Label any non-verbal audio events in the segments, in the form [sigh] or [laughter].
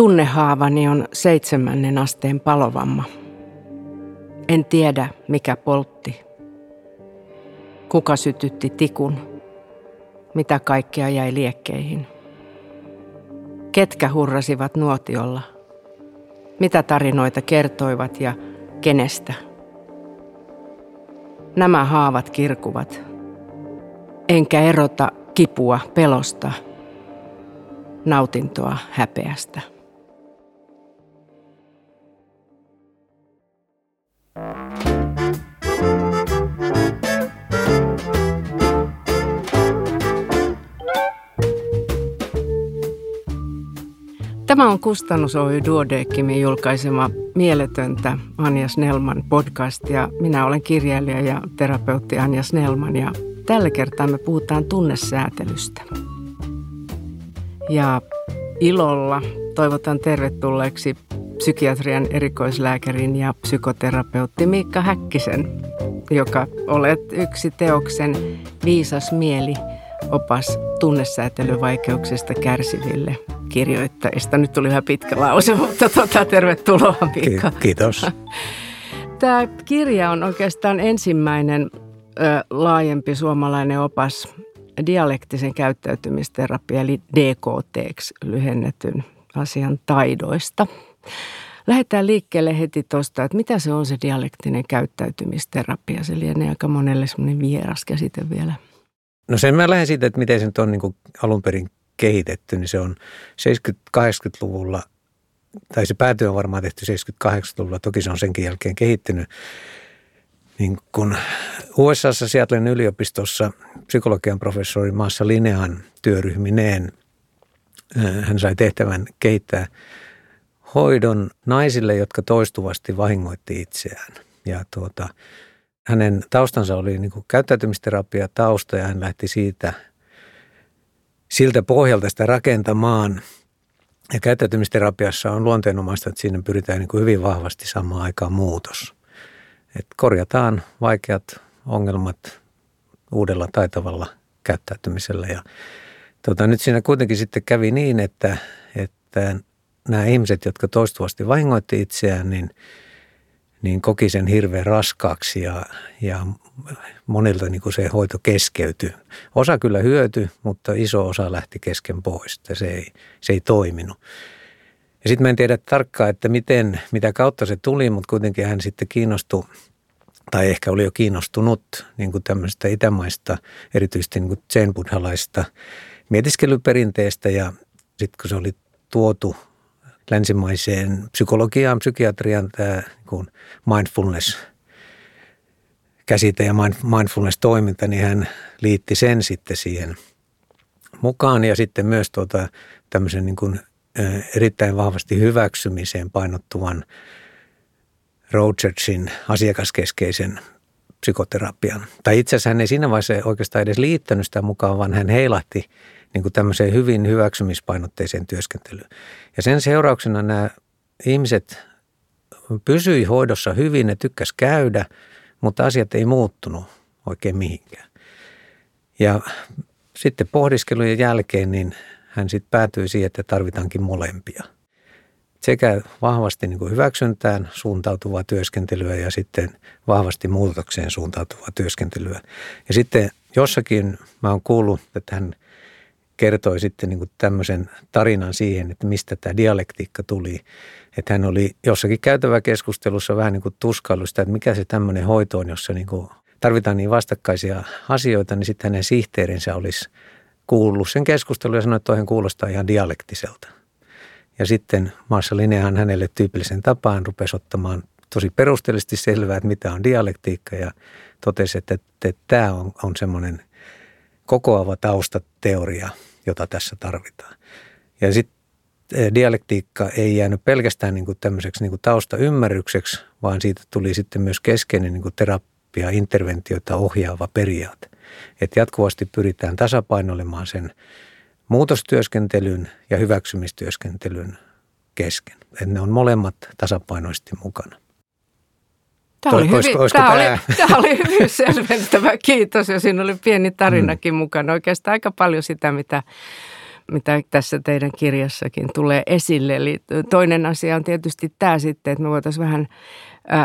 Tunnehaavani on seitsemännen asteen palovamma. En tiedä, mikä poltti. Kuka sytytti tikun? Mitä kaikkea jäi liekkeihin? Ketkä hurrasivat nuotiolla? Mitä tarinoita kertoivat ja kenestä? Nämä haavat kirkuvat. Enkä erota kipua pelosta, nautintoa häpeästä. Tämä on Kustannus Oy Duodeckimin julkaisema Mieletöntä Anja Snellman podcast ja minä olen kirjailija ja terapeutti Anja Snellman ja tällä kertaa me puhutaan tunnesäätelystä. Ja ilolla toivotan tervetulleeksi psykiatrian erikoislääkärin ja psykoterapeutti Miikka Häkkisen, joka olet yksi teoksen Viisas mieli opas tunnesäätelyvaikeuksista kärsiville kirjoittajista. Nyt tuli vähän pitkä lause, mutta tota, tervetuloa Miikka. Kiitos. [laughs] Tämä kirja on oikeastaan ensimmäinen ö, laajempi suomalainen opas dialektisen käyttäytymisterapia, eli DKT lyhennetyn asian taidoista. Lähdetään liikkeelle heti tuosta, että mitä se on se dialektinen käyttäytymisterapia. Se lienee aika monelle semmoinen vieras käsite vielä. No sen mä lähden siitä, että miten se nyt on niin alun perin kehitetty, niin se on 70-80-luvulla, tai se päätyö on varmaan tehty 78-luvulla, toki se on senkin jälkeen kehittynyt. Niin kun USAssa Seattlein yliopistossa psykologian professori Maassa Linean työryhmineen, hän sai tehtävän kehittää hoidon naisille, jotka toistuvasti vahingoitti itseään. Ja tuota, hänen taustansa oli niin kuin käyttäytymisterapia tausta ja hän lähti siitä – siltä pohjalta sitä rakentamaan. Ja käyttäytymisterapiassa on luonteenomaista, että siinä pyritään niin kuin hyvin vahvasti samaan aikaan muutos. että korjataan vaikeat ongelmat uudella taitavalla käyttäytymisellä. Ja tota, nyt siinä kuitenkin sitten kävi niin, että, että nämä ihmiset, jotka toistuvasti vahingoitti itseään, niin – niin koki sen hirveän raskaaksi ja, ja monilta niin kuin se hoito keskeytyi. Osa kyllä hyötyi, mutta iso osa lähti kesken pois, että se ei, se ei toiminut. Ja sitten mä en tiedä tarkkaan, että miten, mitä kautta se tuli, mutta kuitenkin hän sitten kiinnostui, tai ehkä oli jo kiinnostunut niin kuin tämmöistä itämaista, erityisesti niin kuin zen-buddhalaista mietiskelyperinteestä ja sitten kun se oli tuotu länsimaiseen psykologiaan, psykiatriaan tämä niin mindfulness käsite ja mindfulness-toiminta, niin hän liitti sen sitten siihen mukaan ja sitten myös tuota, tämmöisen niin kuin, erittäin vahvasti hyväksymiseen painottuvan Rogersin asiakaskeskeisen psykoterapian. Tai itse asiassa hän ei siinä vaiheessa oikeastaan edes liittänyt sitä mukaan, vaan hän heilahti niin kuin tämmöiseen hyvin hyväksymispainotteiseen työskentelyyn. Ja sen seurauksena nämä ihmiset pysyi hoidossa hyvin, ne tykkäs käydä, mutta asiat ei muuttunut oikein mihinkään. Ja sitten pohdiskelujen jälkeen niin hän sitten päätyi siihen, että tarvitaankin molempia. Sekä vahvasti niin kuin hyväksyntään suuntautuvaa työskentelyä ja sitten vahvasti muutokseen suuntautuvaa työskentelyä. Ja sitten jossakin mä oon kuullut, että hän – kertoi sitten niin kuin tämmöisen tarinan siihen, että mistä tämä dialektiikka tuli. Että hän oli jossakin käytävä keskustelussa vähän niin kuin tuskailu sitä, että mikä se tämmöinen hoito on, jossa niin kuin tarvitaan niin vastakkaisia asioita, niin sitten hänen sihteerinsä olisi kuullut sen keskustelun ja sanoi, että toihan kuulostaa ihan dialektiselta. Ja sitten Maassa Linehan hänelle tyypillisen tapaan rupesi ottamaan tosi perusteellisesti selvää, että mitä on dialektiikka ja totesi, että, että, että tämä on, on semmoinen kokoava taustateoria, jota tässä tarvitaan. Ja sitten dialektiikka ei jäänyt pelkästään niin kuin tämmöiseksi niin kuin taustaymmärrykseksi, vaan siitä tuli sitten myös keskeinen niin kuin terapia, interventioita ohjaava periaate. Että jatkuvasti pyritään tasapainoilemaan sen muutostyöskentelyn ja hyväksymistyöskentelyn kesken. Että ne on molemmat tasapainoisesti mukana. Tämä oli, hyvin, tämä, tämä? Oli, tämä [laughs] oli hyvin selventävä, kiitos. Ja siinä oli pieni tarinakin mm. mukana. Oikeastaan aika paljon sitä, mitä mitä tässä teidän kirjassakin tulee esille. Eli toinen asia on tietysti tämä sitten, että me voitaisiin vähän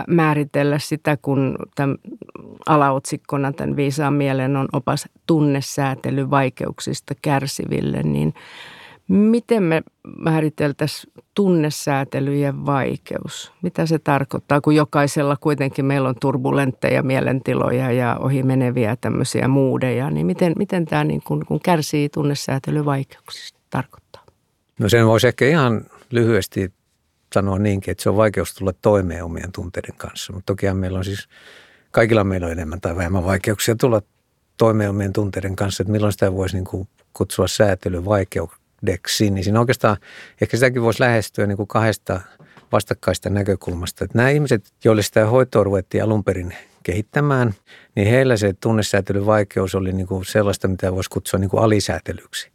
määritellä sitä, kun tämän alaotsikkona tämän viisaan mielen on opas tunnesäätely vaikeuksista kärsiville, niin miten me määriteltäisiin tunnesäätelyjen vaikeus? Mitä se tarkoittaa, kun jokaisella kuitenkin meillä on turbulentteja mielentiloja ja ohi meneviä tämmöisiä muudeja, niin miten, miten tämä niin kun, kun kärsii tunnesäätelyvaikeuksista tarkoittaa? No sen voisi ehkä ihan lyhyesti sanoa niinkin, että se on vaikeus tulla toimeen omien tunteiden kanssa. Mutta toki meillä on siis, kaikilla meillä on enemmän tai vähemmän vaikeuksia tulla toimeen omien tunteiden kanssa, että milloin sitä voisi niin kuin kutsua säätelyvaikeudeksi. Niin siinä oikeastaan ehkä sitäkin voisi lähestyä niin kuin kahdesta vastakkaista näkökulmasta. Että nämä ihmiset, joille sitä hoitoa ruvettiin alun perin kehittämään, niin heillä se tunnesäätelyvaikeus oli niin kuin sellaista, mitä voisi kutsua niin kuin alisäätelyksi.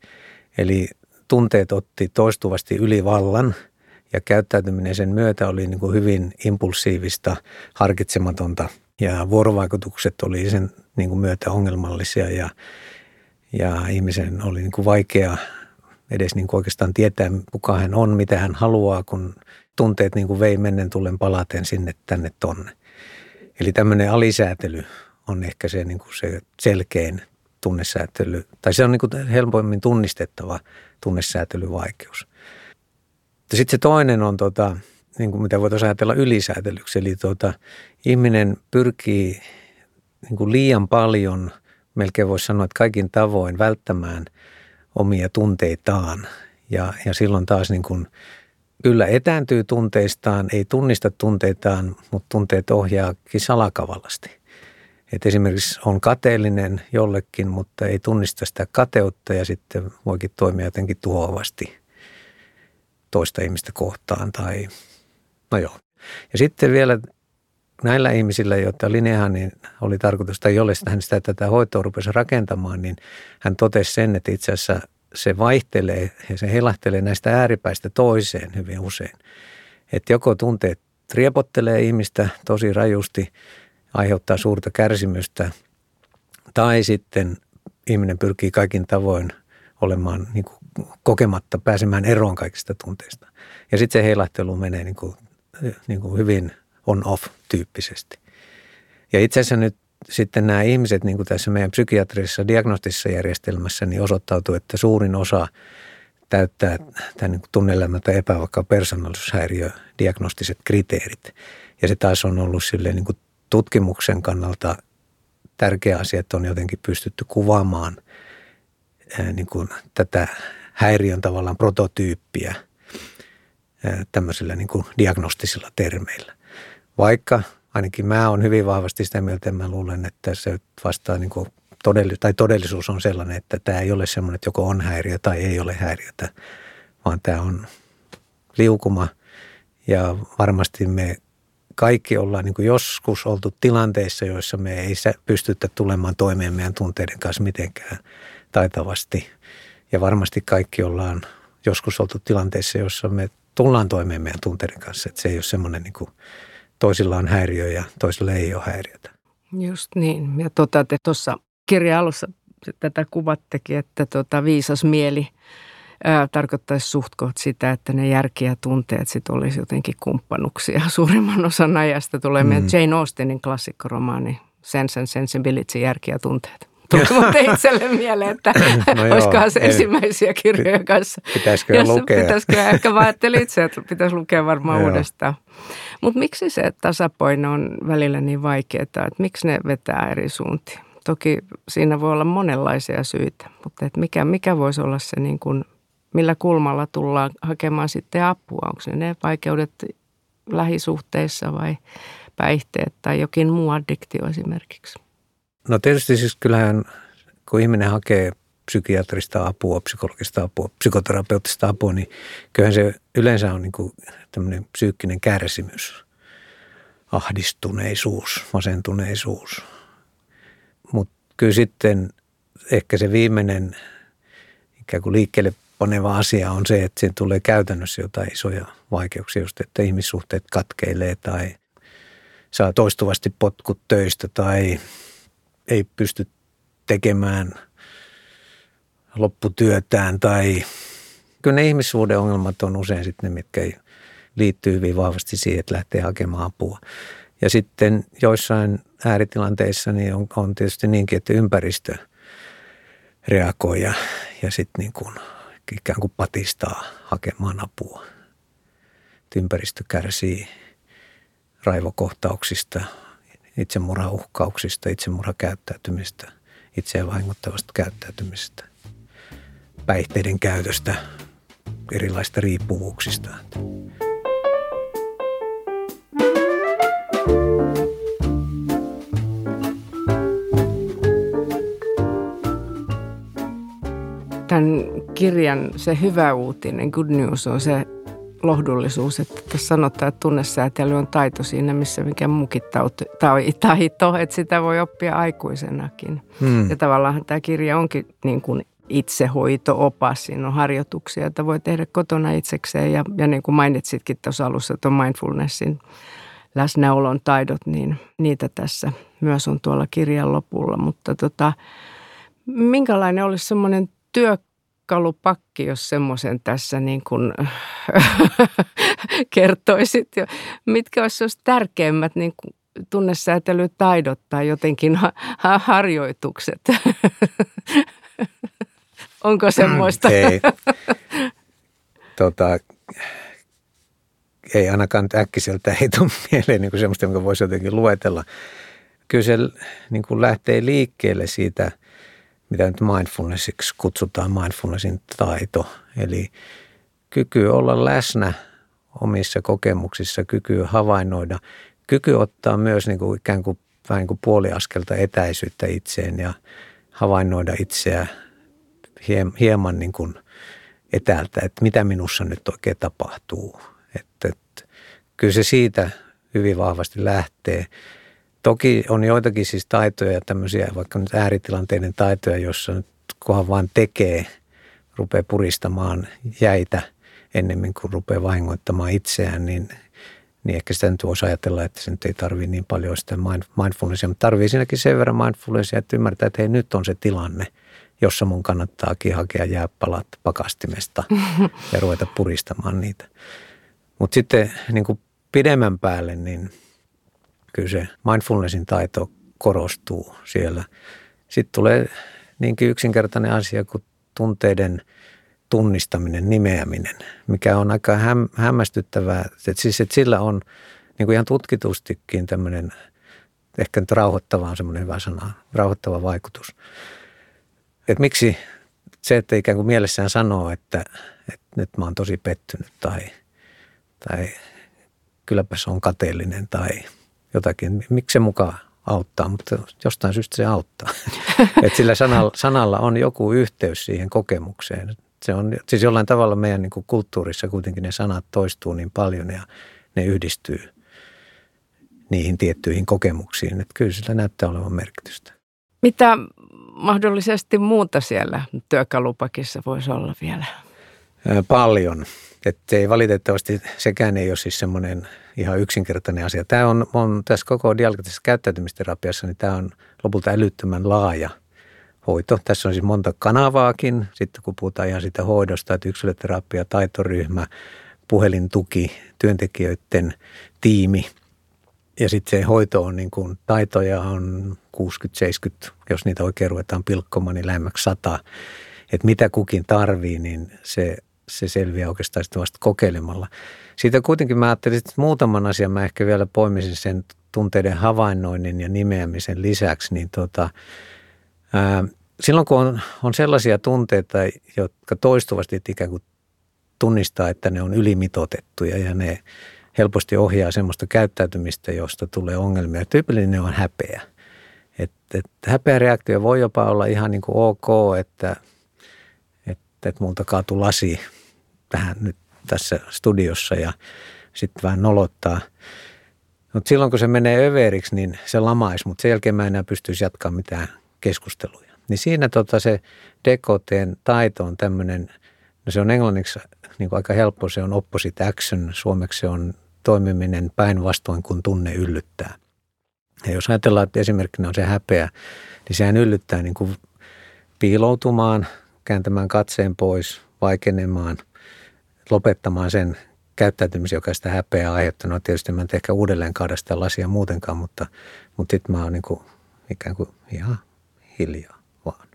Eli tunteet otti toistuvasti yli vallan – ja käyttäytyminen sen myötä oli niin kuin hyvin impulsiivista, harkitsematonta ja vuorovaikutukset oli sen niin kuin myötä ongelmallisia ja, ja ihmisen oli niin kuin vaikea edes niin kuin oikeastaan tietää, kuka hän on, mitä hän haluaa, kun tunteet niin kuin vei mennen tullen palaten sinne tänne tonne. Eli tämmöinen alisäätely on ehkä se, niin kuin se selkein tunnesäätely, tai se on niin kuin helpommin tunnistettava tunnesäätelyvaikeus. Sitten se toinen on, tota, niin kuin mitä voitaisiin ajatella ylisäätelyksi, eli tota, ihminen pyrkii niin kuin liian paljon, melkein voisi sanoa, että kaikin tavoin välttämään omia tunteitaan. Ja, ja silloin taas niin kuin kyllä etääntyy tunteistaan, ei tunnista tunteitaan, mutta tunteet ohjaakin salakavallasti. Et esimerkiksi on kateellinen jollekin, mutta ei tunnista sitä kateutta ja sitten voikin toimia jotenkin tuhoavasti toista ihmistä kohtaan tai no joo. Ja sitten vielä näillä ihmisillä, joita Linnehan niin oli tarkoitus, tai jolle hän sitä tätä hoitoa rupesi rakentamaan, niin hän totesi sen, että itse asiassa se vaihtelee ja se helahtelee näistä ääripäistä toiseen hyvin usein. Että joko tunteet riepottelee ihmistä tosi rajusti, aiheuttaa suurta kärsimystä, tai sitten ihminen pyrkii kaikin tavoin olemaan niin kuin kokematta pääsemään eroon kaikista tunteista. Ja sitten se heilahtelu menee niin kuin, niin kuin hyvin on-off tyyppisesti. Ja itse asiassa nyt sitten nämä ihmiset niin kuin tässä meidän psykiatrisessa diagnostisessa järjestelmässä niin osoittautuu, että suurin osa täyttää tämän niin tai epävakaa persoonallisuushäiriö diagnostiset kriteerit. Ja se taas on ollut silleen niin tutkimuksen kannalta tärkeä asia, että on jotenkin pystytty kuvaamaan niin kuin tätä häiriön tavallaan prototyyppiä tämmöisillä niin kuin diagnostisilla termeillä. Vaikka ainakin mä oon hyvin vahvasti sitä mieltä, että mä luulen, että se vastaa niin kuin todelli- tai todellisuus on sellainen, että tämä ei ole semmoinen, että joko on häiriö tai ei ole häiriötä, vaan tämä on liukuma ja varmasti me kaikki ollaan niin joskus oltu tilanteissa, joissa me ei pystytä tulemaan toimeen meidän tunteiden kanssa mitenkään taitavasti – ja varmasti kaikki ollaan joskus oltu tilanteessa, jossa me tullaan toimeen meidän tunteiden kanssa. Että se ei ole semmoinen niin toisilla on häiriö ja toisilla ei ole häiriötä. Just niin. Ja tota, te tuossa kirjan alussa tätä kuvattekin, että tota, viisas mieli ää, tarkoittaisi suht sitä, että ne järki ja tunteet sit olisi jotenkin kumppanuksia. [laughs] Suurimman osan ajasta tulee mm. meidän Jane Austenin klassikkoromaani Sense and Sensibility, järki ja tunteet tuli [laughs] itselle mieleen, että no joo, [laughs] olisikohan se ensimmäisiä kirjoja kanssa. Pitäisikö jos, lukea? Pitäisikö, ehkä mä ajattelin itse, että pitäisi lukea varmaan uudestaan. Mutta miksi se tasapaino on välillä niin vaikeaa, että miksi ne vetää eri suuntiin? Toki siinä voi olla monenlaisia syitä, mutta et mikä, mikä voisi olla se, niin kuin, millä kulmalla tullaan hakemaan sitten apua? Onko se ne vaikeudet lähisuhteissa vai päihteet tai jokin muu addiktio esimerkiksi? No tietysti siis kyllähän, kun ihminen hakee psykiatrista apua, psykologista apua, psykoterapeuttista apua, niin kyllähän se yleensä on niin kuin tämmöinen psyykkinen kärsimys, ahdistuneisuus, masentuneisuus. Mutta kyllä sitten ehkä se viimeinen ikään kuin liikkeelle paneva asia on se, että siinä tulee käytännössä jotain isoja vaikeuksia, just että ihmissuhteet katkeilee tai saa toistuvasti potkut töistä tai ei pysty tekemään lopputyötään tai Kyllä ne ihmissuuden ongelmat on usein sitten ne, mitkä liittyy hyvin vahvasti siihen, että lähtee hakemaan apua. Ja sitten joissain ääritilanteissa niin on, on tietysti niinkin, että ympäristö reagoi ja, ja sitten niin kuin ikään kuin patistaa hakemaan apua. Että ympäristö kärsii raivokohtauksista, itsemurhauhkauksista, itsemurhakäyttäytymistä, itseään vahingoittavasta käyttäytymisestä, päihteiden käytöstä, erilaisista riippuvuuksista. Tämän kirjan se hyvä uutinen, good news, on se lohdullisuus, että tässä sanotaan, että tunnesäätely on taito siinä, missä mikä muukin tai taito, että sitä voi oppia aikuisenakin. Hmm. Ja tavallaan tämä kirja onkin niin kuin itsehoito-opas, siinä on harjoituksia, että voi tehdä kotona itsekseen ja, ja niin kuin mainitsitkin tuossa alussa, tuon mindfulnessin läsnäolon taidot, niin niitä tässä myös on tuolla kirjan lopulla. Mutta tota, minkälainen olisi semmoinen työkalupakki, jos semmoisen tässä niin kuin [laughs] kertoisit? Mitkä olisi tärkeimmät niin kuin tunnesäätelytaidot tai jotenkin ha- harjoitukset? [laughs] Onko semmoista? Ei. Tota, ei ainakaan äkkiseltä ei tule mieleen niin kuin semmoista, jonka voisi jotenkin luetella. Kyllä se niin kuin lähtee liikkeelle siitä, mitä nyt mindfulnessiksi kutsutaan, mindfulnessin taito. Eli kyky olla läsnä omissa kokemuksissa, kyky havainnoida, kyky ottaa myös niin kuin ikään kuin vähän niin kuin puoliaskelta etäisyyttä itseen ja havainnoida itseä hieman niin kuin etäältä, että mitä minussa nyt oikein tapahtuu. Että, että kyllä se siitä hyvin vahvasti lähtee. Toki on joitakin siis taitoja, tämmöisiä vaikka nyt ääritilanteiden taitoja, jossa nyt kunhan vaan tekee, rupeaa puristamaan jäitä ennemmin kuin rupeaa vahingoittamaan itseään, niin, niin ehkä sitä nyt voisi ajatella, että se nyt ei tarvitse niin paljon sitä mindfulnessia, mutta tarvii siinäkin sen verran mindfulnessia, että ymmärtää, että hei nyt on se tilanne – jossa mun kannattaakin hakea jääpalat pakastimesta [laughs] ja ruveta puristamaan niitä. Mutta sitten niin kuin pidemmän päälle, niin kyllä se mindfulnessin taito korostuu siellä. Sitten tulee niinkin yksinkertainen asia kuin tunteiden tunnistaminen, nimeäminen, mikä on aika häm, hämmästyttävää. Että siis, että sillä on niin kuin ihan tutkitustikin tämmöinen, ehkä nyt rauhoittava on semmoinen hyvä sana, rauhoittava vaikutus että miksi se, että ikään kuin mielessään sanoo, että, että nyt mä oon tosi pettynyt tai, tai kylläpä se on kateellinen tai jotakin, miksi se mukaan auttaa, mutta jostain syystä se auttaa. [laughs] että sillä sanalla, sanalla on joku yhteys siihen kokemukseen. Se on siis jollain tavalla meidän niin kuin kulttuurissa kuitenkin ne sanat toistuu niin paljon ja ne yhdistyy niihin tiettyihin kokemuksiin, että kyllä sillä näyttää olevan merkitystä. Mitä mahdollisesti muuta siellä työkalupakissa voisi olla vielä? Paljon. Että ei valitettavasti sekään ei ole siis semmoinen ihan yksinkertainen asia. Tämä on, on tässä koko dialektisessa käyttäytymisterapiassa, niin tämä on lopulta älyttömän laaja hoito. Tässä on siis monta kanavaakin, sitten kun puhutaan ihan sitä hoidosta, että yksilöterapia, taitoryhmä, puhelintuki, työntekijöiden tiimi – ja sitten se hoito on niin kuin, taitoja on 60-70, jos niitä oikein ruvetaan pilkkomaan, niin lähemmäksi 100. Että mitä kukin tarvii, niin se, se selviää oikeastaan sitten vasta kokeilemalla. Siitä kuitenkin mä ajattelin, että muutaman asian mä ehkä vielä poimisin sen tunteiden havainnoinnin ja nimeämisen lisäksi, niin tota, ää, silloin kun on, on sellaisia tunteita, jotka toistuvasti ikään kuin tunnistaa, että ne on ylimitotettuja ja ne helposti ohjaa semmoista käyttäytymistä, josta tulee ongelmia. Tyypillinen on häpeä. Et, et häpeäreaktio voi jopa olla ihan niin kuin ok, että että et multa kaatu lasi tähän nyt tässä studiossa ja sitten vähän nolottaa. Mutta silloin kun se menee överiksi, niin se lamaisi, mutta sen jälkeen mä enää pystyisi jatkaa mitään keskusteluja. Niin siinä tota se DKTn taito on tämmöinen, no se on englanniksi niin aika helppo, se on opposite action, suomeksi se on toimiminen päinvastoin kuin tunne yllyttää. Ja jos ajatellaan, että esimerkkinä on se häpeä, niin sehän yllyttää niin kuin piiloutumaan, kääntämään katseen pois, vaikenemaan, lopettamaan sen käyttäytymisen, joka sitä häpeää aiheuttanut. No tietysti mä en ehkä uudelleen kaada sitä lasia muutenkaan, mutta, mutta sitten mä oon niin kuin, ikään kuin ihan hiljaa vaan.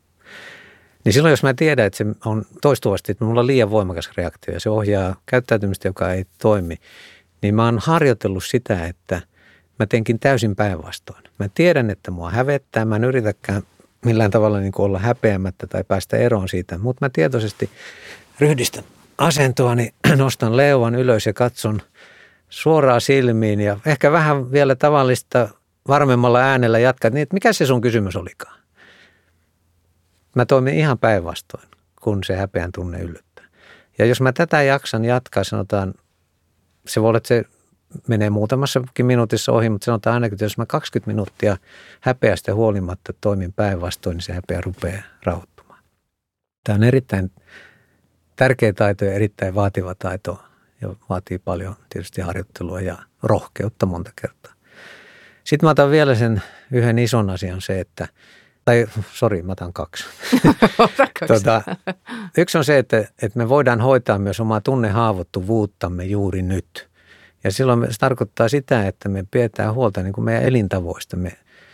Niin silloin, jos mä tiedän, että se on toistuvasti, että mulla on liian voimakas reaktio ja se ohjaa käyttäytymistä, joka ei toimi, niin mä oon harjoitellut sitä, että mä teenkin täysin päinvastoin. Mä tiedän, että mua hävettää, mä en yritäkään millään tavalla niin olla häpeämättä tai päästä eroon siitä, mutta mä tietoisesti ryhdistän asentoani, [clears throat] nostan leuan ylös ja katson suoraan silmiin ja ehkä vähän vielä tavallista varmemmalla äänellä jatkat, niin että mikä se sun kysymys olikaan? Mä toimin ihan päinvastoin, kun se häpeän tunne yllyttää. Ja jos mä tätä jaksan jatkaa, sanotaan, se voi olla, että se menee muutamassakin minuutissa ohi, mutta sanotaan ainakin, että jos mä 20 minuuttia häpeästä huolimatta toimin päinvastoin, niin se häpeä rupeaa rauhoittumaan. Tämä on erittäin tärkeä taito ja erittäin vaativa taito ja vaatii paljon tietysti harjoittelua ja rohkeutta monta kertaa. Sitten mä otan vielä sen yhden ison asian se, että, tai sori, mä otan [laughs] kaksi. tota, yksi on se, että, että me voidaan hoitaa myös omaa tunnehaavoittuvuuttamme juuri nyt. Ja silloin se tarkoittaa sitä, että me pidetään huolta niin kuin meidän elintavoista. Me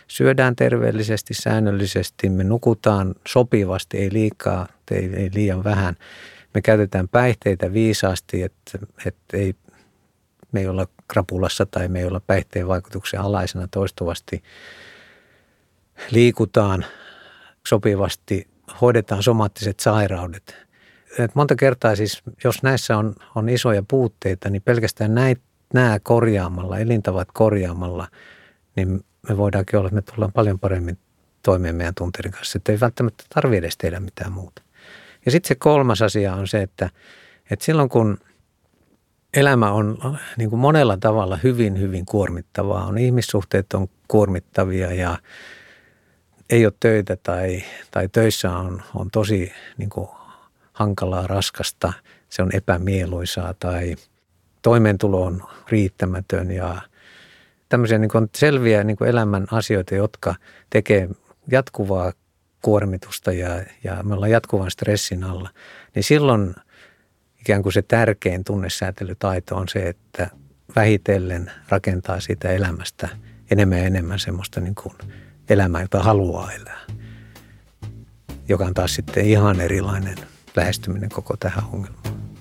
syödään terveellisesti, säännöllisesti, me nukutaan sopivasti, ei liikaa, ei, ei liian vähän – me käytetään päihteitä viisaasti, että, että ei, me ei olla krapulassa tai me ei olla päihteen vaikutuksen alaisena toistuvasti. Liikutaan sopivasti, hoidetaan somaattiset sairaudet. Et monta kertaa siis, jos näissä on, on isoja puutteita, niin pelkästään nämä korjaamalla, elintavat korjaamalla, niin me voidaankin olla, että me tullaan paljon paremmin toimeen meidän tunteiden kanssa. Että ei välttämättä tarvitse edes tehdä mitään muuta. Ja sitten se kolmas asia on se, että, että silloin kun elämä on niin kuin monella tavalla hyvin, hyvin kuormittavaa, on ihmissuhteet on kuormittavia ja ei ole töitä tai, tai töissä on, on tosi niin kuin hankalaa, raskasta, se on epämieluisaa tai toimeentulo on riittämätön ja tämmöisiä niin kuin selviä niin kuin elämän asioita, jotka tekee jatkuvaa kuormitusta ja, ja me ollaan jatkuvan stressin alla, niin silloin ikään kuin se tärkein tunnesäätelytaito on se, että vähitellen rakentaa siitä elämästä enemmän ja enemmän semmoista niin kuin elämää, jota haluaa elää, joka on taas sitten ihan erilainen lähestyminen koko tähän ongelmaan.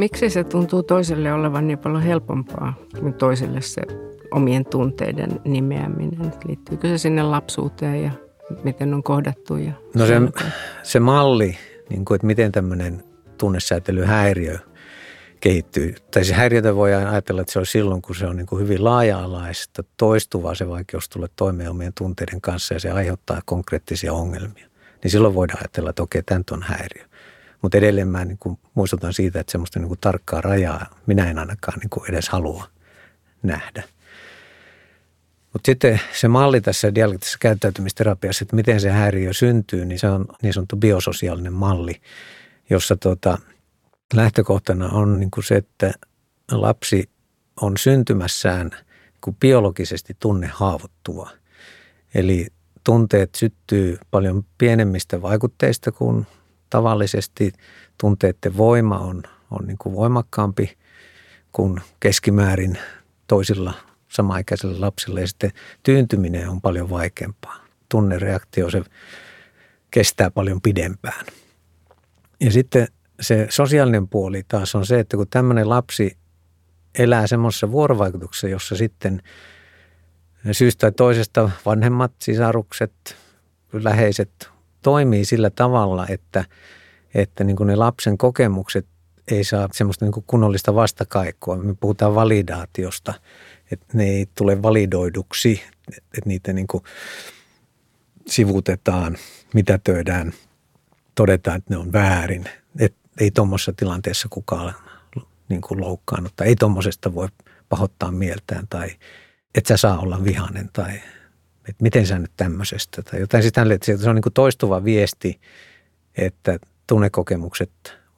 Miksi se tuntuu toiselle olevan niin paljon helpompaa kuin toiselle se omien tunteiden nimeäminen? Liittyykö se sinne lapsuuteen ja miten on kohdattu? Ja no se, se malli, niin kuin, että miten tämmöinen tunnesäätelyhäiriö kehittyy. Tai se häiriötä voidaan ajatella, että se on silloin, kun se on niin kuin hyvin laaja-alaista, toistuvaa se vaikeus tulla toimeen omien tunteiden kanssa ja se aiheuttaa konkreettisia ongelmia. Niin silloin voidaan ajatella, että okei, tämä on häiriö. Mutta edelleen mä niin kuin muistutan siitä, että semmoista niin kuin tarkkaa rajaa minä en ainakaan niin kuin edes halua nähdä. Mutta sitten se malli tässä dialektisessa käyttäytymisterapiassa, että miten se häiriö syntyy, niin se on niin sanottu biososiaalinen malli, jossa tota, lähtökohtana on niin kuin se, että lapsi on syntymässään niin biologisesti tunnehaavoittuva. Eli tunteet syttyy paljon pienemmistä vaikutteista kuin tavallisesti tunteiden voima on, on niin kuin voimakkaampi kuin keskimäärin toisilla samaikäisillä lapsilla ja sitten tyyntyminen on paljon vaikeampaa. Tunnereaktio se kestää paljon pidempään. Ja sitten se sosiaalinen puoli taas on se, että kun tämmöinen lapsi elää semmoisessa vuorovaikutuksessa, jossa sitten syystä tai toisesta vanhemmat, sisarukset, läheiset toimii sillä tavalla, että, että niin kuin ne lapsen kokemukset ei saa semmoista niin kuin kunnollista vastakaikkoa. Me puhutaan validaatiosta, että ne ei tule validoiduksi, että niitä niin kuin sivutetaan, mitätöidään, todetaan, että ne on väärin. Että ei tuommoisessa tilanteessa kukaan niin kuin loukkaannut tai ei tuommoisesta voi pahoittaa mieltään tai että sä saa olla vihainen tai että miten sä nyt tämmöisestä tai jotain sitä, että se on niin kuin toistuva viesti, että tunnekokemukset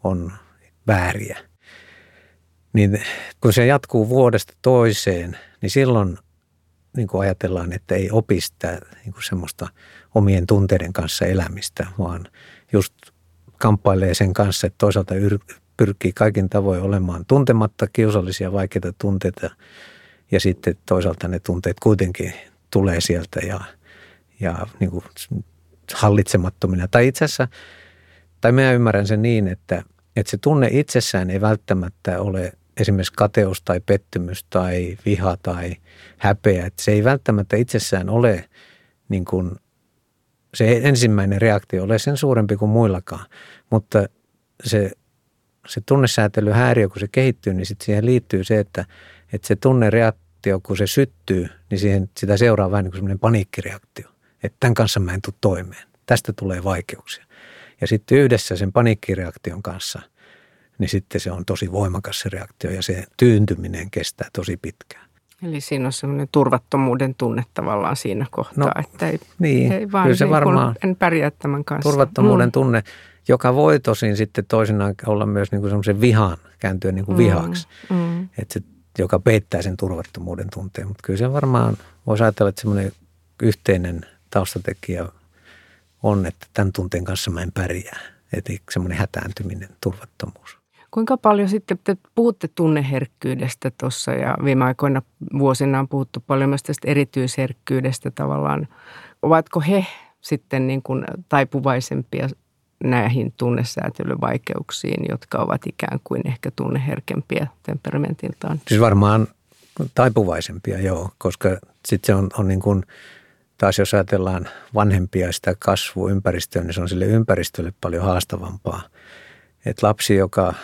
on vääriä. Niin kun se jatkuu vuodesta toiseen, niin silloin niin kuin ajatellaan, että ei opi sitä niin kuin semmoista omien tunteiden kanssa elämistä, vaan just kamppailee sen kanssa, että toisaalta yr- pyrkii kaikin tavoin olemaan tuntematta kiusallisia vaikeita tunteita ja sitten toisaalta ne tunteet kuitenkin tulee sieltä ja, ja niin kuin hallitsemattomina. Tai itse asiassa, tai minä ymmärrän sen niin, että, että se tunne itsessään ei välttämättä ole esimerkiksi kateus tai pettymys tai viha tai häpeä. Että se ei välttämättä itsessään ole niin kuin, se ensimmäinen reaktio ole sen suurempi kuin muillakaan, mutta se, se tunnesäätelyhäiriö, kun se kehittyy, niin sitten siihen liittyy se, että, että se tunnereaktio, kun se syttyy, niin siihen, sitä seuraa vähän niin kuin semmoinen paniikkireaktio. Että tämän kanssa mä en tule toimeen. Tästä tulee vaikeuksia. Ja sitten yhdessä sen paniikkireaktion kanssa, niin sitten se on tosi voimakas se reaktio ja se tyyntyminen kestää tosi pitkään. Eli siinä on semmoinen turvattomuuden tunne tavallaan siinä kohtaa, No, että ei, Niin, ei vaan kyllä se niin varmaan en pärjää tämän kanssa. turvattomuuden Mm. tunne, joka voi tosin sitten toisinaan olla myös niin kuin semmoisen vihan, kääntyä niin kuin vihaksi. Mm. Että se, joka peittää sen turvattomuuden tunteen. Mutta kyllä se varmaan voisi ajatella, että semmoinen yhteinen taustatekijä on, että tämän tunteen kanssa mä en pärjää. Että semmoinen hätääntyminen, turvattomuus. Kuinka paljon sitten, te puhutte tunneherkkyydestä tuossa ja viime aikoina vuosina on puhuttu paljon myös tästä erityisherkkyydestä tavallaan. Ovatko he sitten niin kuin taipuvaisempia näihin tunnesäätelyvaikeuksiin, jotka ovat ikään kuin ehkä tunneherkempiä temperamentiltaan? Siis varmaan taipuvaisempia, joo, koska sitten se on, on niin kuin, taas jos ajatellaan vanhempia sitä kasvuympäristöä, niin se on sille ympäristölle paljon haastavampaa. Et lapsi, joka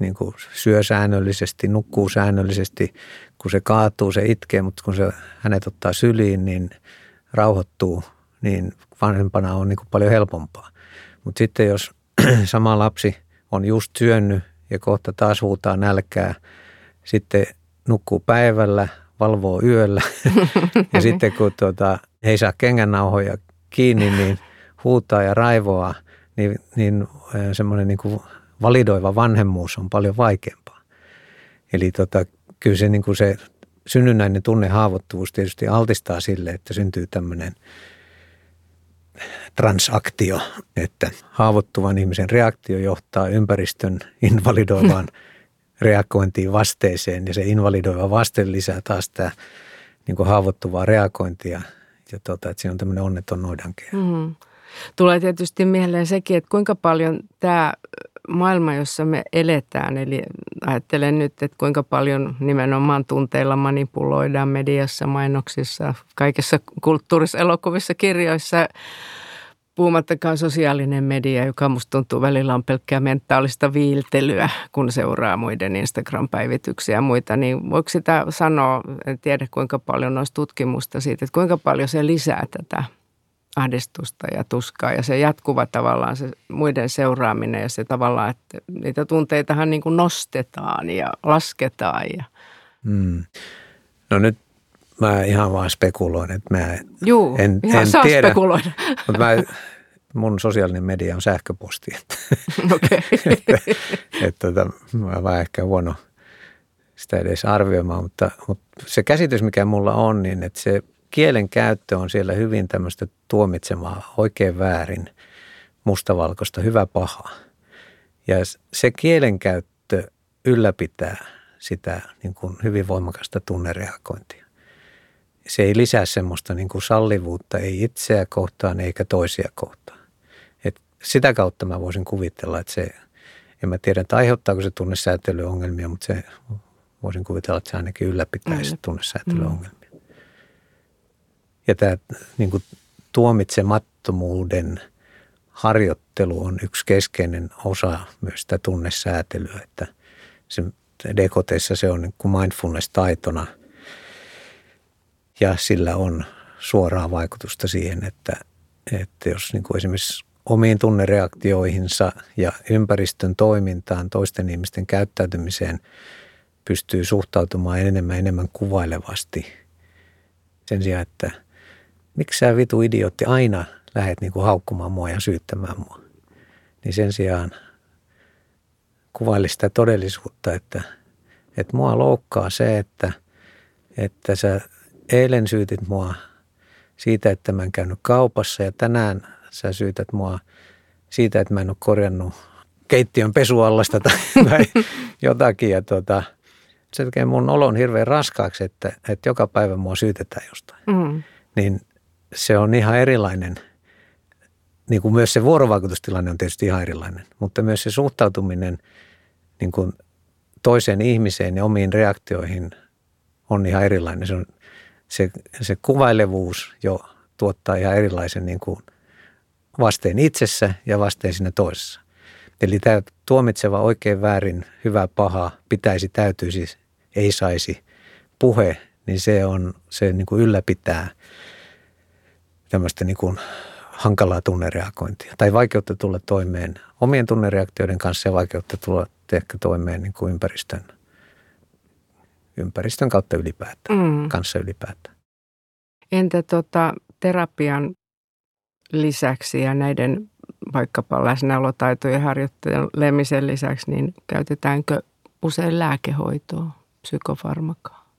niin kuin syö säännöllisesti, nukkuu säännöllisesti, kun se kaatuu, se itkee, mutta kun se hänet ottaa syliin, niin rauhoittuu, niin vanhempana on niin kuin paljon helpompaa. Mutta sitten jos [clears throat] sama lapsi on just syönyt ja kohta taas huutaa nälkää, sitten nukkuu päivällä, valvoo yöllä [laughs] ja sitten kun tuota, ei saa kengännauhoja kiinni, niin huutaa ja raivoaa, niin, niin semmoinen niin validoiva vanhemmuus on paljon vaikeampaa. Eli tota, kyllä se, niin kuin se synnynnäinen tunnehaavoittuvuus tietysti altistaa sille, että syntyy tämmöinen transaktio, että haavoittuvan ihmisen reaktio johtaa ympäristön invalidoivaan reagointiin vasteeseen ja se invalidoiva vaste lisää taas tämä niin kuin haavoittuvaa reagointia ja tota, että siinä on tämmöinen onneton noidankehä. Mm. Tulee tietysti mieleen sekin, että kuinka paljon tämä maailma, jossa me eletään, eli ajattelen nyt, että kuinka paljon nimenomaan tunteilla manipuloidaan mediassa, mainoksissa, kaikessa kulttuurissa, elokuvissa, kirjoissa, puhumattakaan sosiaalinen media, joka musta tuntuu välillä on pelkkää mentaalista viiltelyä, kun seuraa muiden Instagram-päivityksiä ja muita, niin voiko sitä sanoa, en tiedä kuinka paljon olisi tutkimusta siitä, että kuinka paljon se lisää tätä ahdistusta ja tuskaa ja se jatkuva tavallaan se muiden seuraaminen ja se tavallaan, että niitä tunteitahan niin kuin nostetaan ja lasketaan. Ja. Mm. No nyt mä ihan vaan spekuloin, että mä Juu, en, ihan en saa tiedä, spekuloida. mutta mä, mun sosiaalinen media on sähköposti, [laughs] että, Okei. että, että, että mä olen vähän ehkä huono sitä edes arvioimaan, mutta, mutta se käsitys, mikä mulla on, niin että se kielen käyttö on siellä hyvin tämmöistä tuomitsemaa, oikein väärin, mustavalkoista, hyvä paha. Ja se kielen käyttö ylläpitää sitä niin kuin hyvin voimakasta tunnereagointia. Se ei lisää semmoista niin kuin sallivuutta, ei itseä kohtaan eikä toisia kohtaan. Et sitä kautta mä voisin kuvitella, että se, en mä tiedä, että aiheuttaako se tunnesäätelyongelmia, mutta se voisin kuvitella, että se ainakin ylläpitäisi tunnesäätelyongelmia. Ja tämä niin kuin tuomitsemattomuuden harjoittelu on yksi keskeinen osa myös sitä tunnesäätelyä, että se DKTssä se on niin kuin mindfulness-taitona. Ja sillä on suoraa vaikutusta siihen, että, että jos niin kuin esimerkiksi omiin tunnereaktioihinsa ja ympäristön toimintaan, toisten ihmisten käyttäytymiseen pystyy suhtautumaan enemmän enemmän kuvailevasti sen sijaan, että miksi sä vitu idiootti aina lähdet niin kuin haukkumaan mua ja syyttämään mua. Niin sen sijaan kuvaili sitä todellisuutta, että, että mua loukkaa se, että, että sä eilen syytit mua siitä, että mä en käynyt kaupassa ja tänään sä syytät mua siitä, että mä en ole korjannut keittiön pesuallasta tai, [laughs] tai jotakin. Ja tuota, se tekee mun olon hirveän raskaaksi, että, että joka päivä mua syytetään jostain. Mm. Niin se on ihan erilainen. Niin kuin myös se vuorovaikutustilanne on tietysti ihan erilainen, mutta myös se suhtautuminen niin kuin toiseen ihmiseen ja omiin reaktioihin on ihan erilainen. Se, on, se, se kuvailevuus jo tuottaa ihan erilaisen niin kuin vasteen itsessä ja vasteen siinä toisessa. Eli tämä tuomitseva oikein väärin, hyvä paha, pitäisi, täytyisi, ei saisi puhe, niin se on, se niin kuin ylläpitää tämmöistä niin kuin hankalaa tunnereagointia tai vaikeutta tulla toimeen omien tunnereaktioiden kanssa ja vaikeutta tulla ehkä toimeen niin kuin ympäristön, ympäristön kautta ylipäätään, mm. kanssa ylipäätään. Entä tota, terapian lisäksi ja näiden vaikkapa läsnäolotaitojen harjoittelemisen lisäksi, niin käytetäänkö usein lääkehoitoa, psykofarmakaa?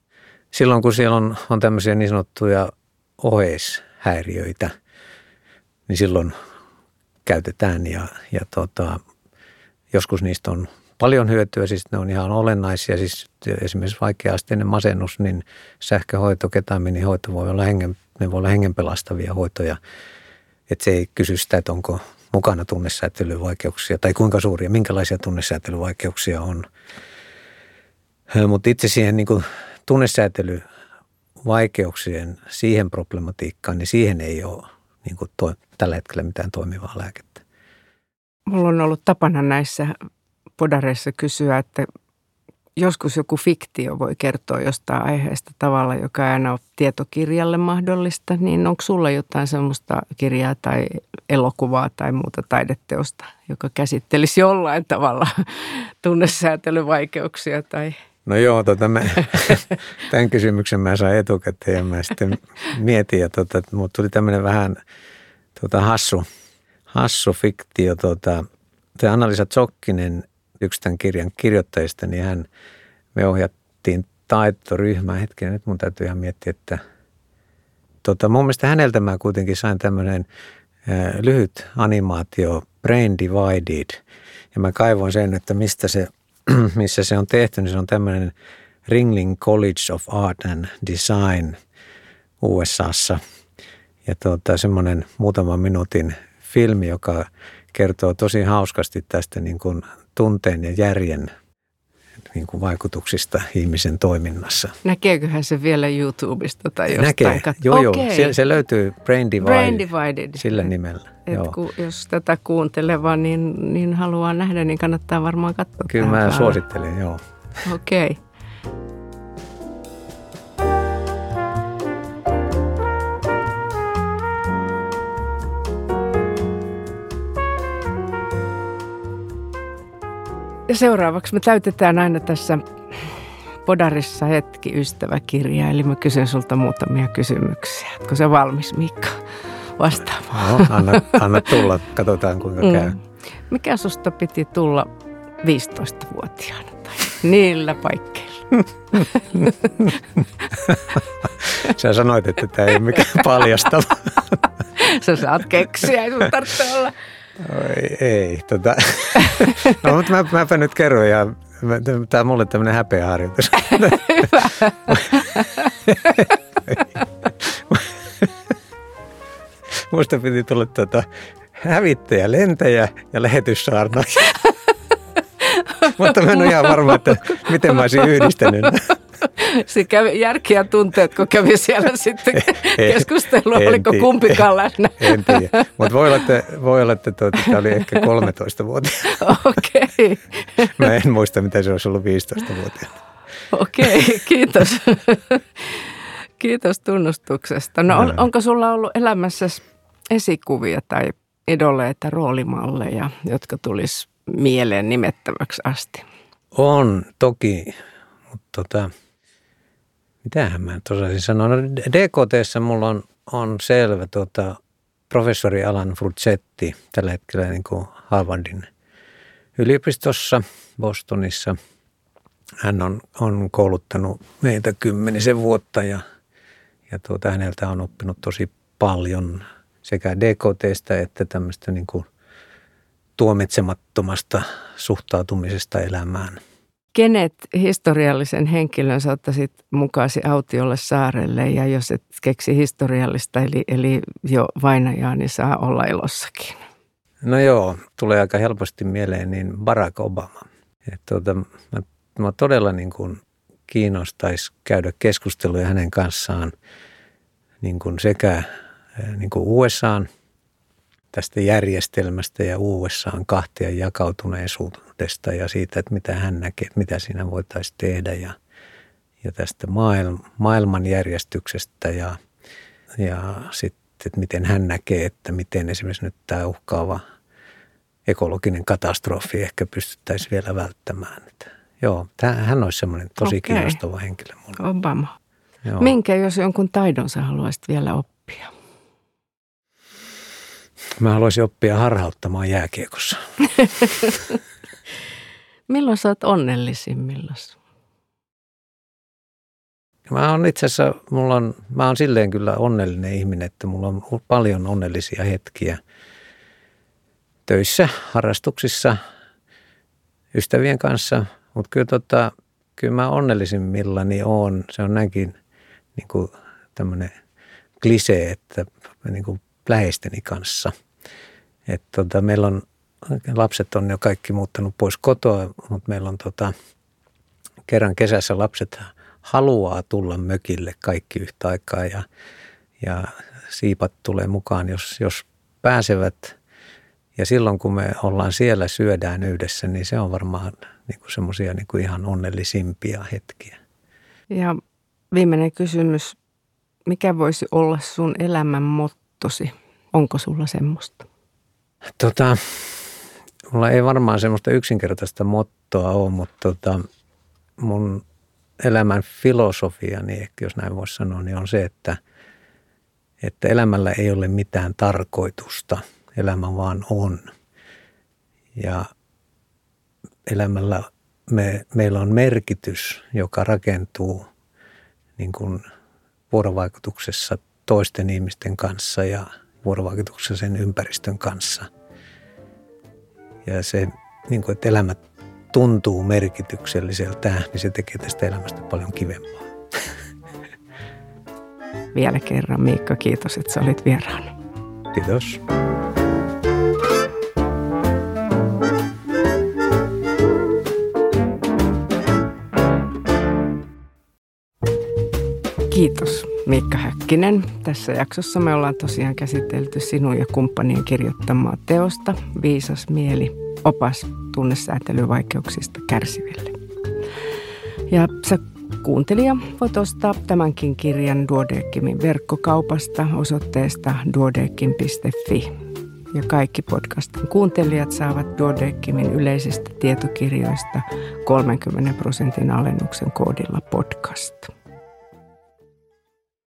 Silloin kun siellä on, on tämmöisiä niin sanottuja oheishäiriöitä, niin silloin käytetään ja, ja tota, joskus niistä on paljon hyötyä, siis ne on ihan olennaisia. Siis esimerkiksi vaikea-asteinen masennus, niin sähköhoito, ketaminihoito voi olla hengen, ne voi olla hengenpelastavia hoitoja. Että se ei kysy sitä, että onko mukana tunnesäätelyvaikeuksia tai kuinka suuria, minkälaisia tunnesäätelyvaikeuksia on. Mutta itse siihen niin tunnesäätelyvaikeuksien, siihen problematiikkaan, niin siihen ei ole niin kuin to, tällä hetkellä mitään toimivaa lääkettä. Mulla on ollut tapana näissä podareissa kysyä, että joskus joku fiktio voi kertoa jostain aiheesta tavalla, joka ei aina ole tietokirjalle mahdollista, niin onko sulla jotain semmoista kirjaa tai elokuvaa tai muuta taideteosta, joka käsittelisi jollain tavalla [laughs] tunnesäätelyvaikeuksia tai No joo, tota mä, [laughs] tämän kysymyksen mä sain etukäteen ja mä sitten mietin ja tota, mutta tuli tämmöinen vähän tota, hassu, hassu fiktio. Tota, tämä Annalisa Zokkinen yksi tämän kirjan kirjoittajista, niin hän, me ohjattiin taitoryhmään hetken. Nyt mun täytyy ihan miettiä, että tota, mun mielestä häneltä mä kuitenkin sain tämmöinen äh, lyhyt animaatio Brain Divided. Ja mä kaivoin sen, että mistä se, [clears throat] missä se on tehty, niin se on tämmöinen Ringling College of Art and Design USAssa. Ja tuota, semmoinen muutaman minuutin filmi, joka kertoo tosi hauskasti tästä niin kuin tunteen ja järjen niin kuin vaikutuksista ihmisen toiminnassa. Näkeeköhän se vielä YouTubesta tai jostain? Näkee, joo joo. Se, se löytyy Brain Divided, Brain Divided. sillä nimellä. Et joo. Ku, jos tätä kuunteleva niin, niin haluaa nähdä, niin kannattaa varmaan katsoa. Kyllä mä päälle. suosittelen, joo. Okei. Okay. Ja seuraavaksi me täytetään aina tässä Podarissa hetki ystäväkirja, eli mä kysyn sulta muutamia kysymyksiä. Oletko se valmis, Mikko, vastaamaan? No, anna, anna tulla, katsotaan kuinka mm. käy. Mikä susta piti tulla 15-vuotiaana tai niillä paikkeilla? [laughs] Sä sanoit, että tämä ei ole mikään paljastava. Sä saat keksiä, ei sun tarvitse olla ei, ei tota. [laughs] no, mutta mä, mäpä nyt kerron ja tämä on mulle tämmöinen häpeäharjoitus. [laughs] Musta piti tulla tota, hävittäjä, lentäjä ja lähetyssaarnaaja. [laughs] Mutta mä en ole ihan varma, että miten mä olisin yhdistänyt [laughs] se kävi, järki ja tunteet, kun kävi siellä [laughs] sitten keskustelua, oliko tii, kumpikaan läsnä. [laughs] En tiedä, mutta voi olla, että, voi olla, että tuota, tämä oli ehkä 13 vuotta. Okei. Okay. Mä en muista, mitä se olisi ollut 15 vuotta. Okei, okay, kiitos. Kiitos tunnustuksesta. No on, onko sulla ollut elämässä esikuvia tai idoleita, roolimalleja, jotka tulisi mieleen nimettäväksi asti? On toki, mutta tota, mitähän mä osaisin sanoa. No DKTssä mulla on, on selvä tota, professori Alan Fruzetti tällä hetkellä niin kuin Harvardin yliopistossa Bostonissa. Hän on, on kouluttanut meitä kymmenisen vuotta ja, ja tuota, häneltä on oppinut tosi paljon sekä DKTstä että tämmöistä niin kuin tuomitsemattomasta suhtautumisesta elämään. Kenet historiallisen henkilön sä ottaisit mukaasi autiolle saarelle ja jos et keksi historiallista eli, eli jo vainajaa, niin saa olla ilossakin? No joo, tulee aika helposti mieleen niin Barack Obama. Et tuota, mä, mä todella niin kuin kiinnostaisi käydä keskusteluja hänen kanssaan niin kuin sekä niin kuin USAn tästä järjestelmästä ja USAn kahtia jakautuneisuudesta ja siitä, että mitä hän näkee, että mitä siinä voitaisiin tehdä ja, ja tästä maailm, maailmanjärjestyksestä ja, ja sitten, että miten hän näkee, että miten esimerkiksi nyt tämä uhkaava ekologinen katastrofi ehkä pystyttäisiin vielä välttämään. Että, joo, tämä, hän olisi semmoinen tosi okay. kiinnostava henkilö mulle. Obama. Joo. Minkä, jos jonkun taidon sä haluaisit vielä oppia? Mä haluaisin oppia harhauttamaan jääkiekossa. [laughs] Milloin sä oot onnellisimmillaan? Mä oon itse asiassa, mulla on, mä oon silleen kyllä onnellinen ihminen, että mulla on paljon onnellisia hetkiä töissä, harrastuksissa, ystävien kanssa. Mutta kyllä, tota, kyllä mä onnellisimmillani on, se on näinkin niin tämmöinen klisee, että niin kuin läheisteni kanssa. Että tota, meillä on, lapset on jo kaikki muuttanut pois kotoa, mutta meillä on tota, kerran kesässä lapset haluaa tulla mökille kaikki yhtä aikaa ja, ja siipat tulee mukaan, jos, jos pääsevät. Ja silloin kun me ollaan siellä, syödään yhdessä, niin se on varmaan niin kuin semmoisia niin kuin ihan onnellisimpia hetkiä. Ja viimeinen kysymys. Mikä voisi olla sun elämän mottosi? Onko sulla semmoista? Tota, mulla ei varmaan semmoista yksinkertaista mottoa ole, mutta tota, mun elämän filosofia, niin ehkä jos näin voisi sanoa, niin on se, että, että elämällä ei ole mitään tarkoitusta. Elämä vaan on. Ja elämällä me, meillä on merkitys, joka rakentuu niin kuin vuorovaikutuksessa toisten ihmisten kanssa ja vuorovaikutuksessa sen ympäristön kanssa. Ja se, niin kuin, että elämä tuntuu merkitykselliseltä, niin se tekee tästä elämästä paljon kivempaa. [laughs] Vielä kerran Miikka, kiitos, että sä olit vieraana. Kiitos. Kiitos Miikka Häkkinen. Tässä jaksossa me ollaan tosiaan käsitelty sinun ja kumppanien kirjoittamaa teosta Viisas mieli, opas tunnesäätelyvaikeuksista kärsiville. Ja sä kuuntelija voit ostaa tämänkin kirjan Duodeckimin verkkokaupasta osoitteesta duodeckim.fi. Ja kaikki podcastin kuuntelijat saavat Duodeckimin yleisistä tietokirjoista 30 prosentin alennuksen koodilla podcast.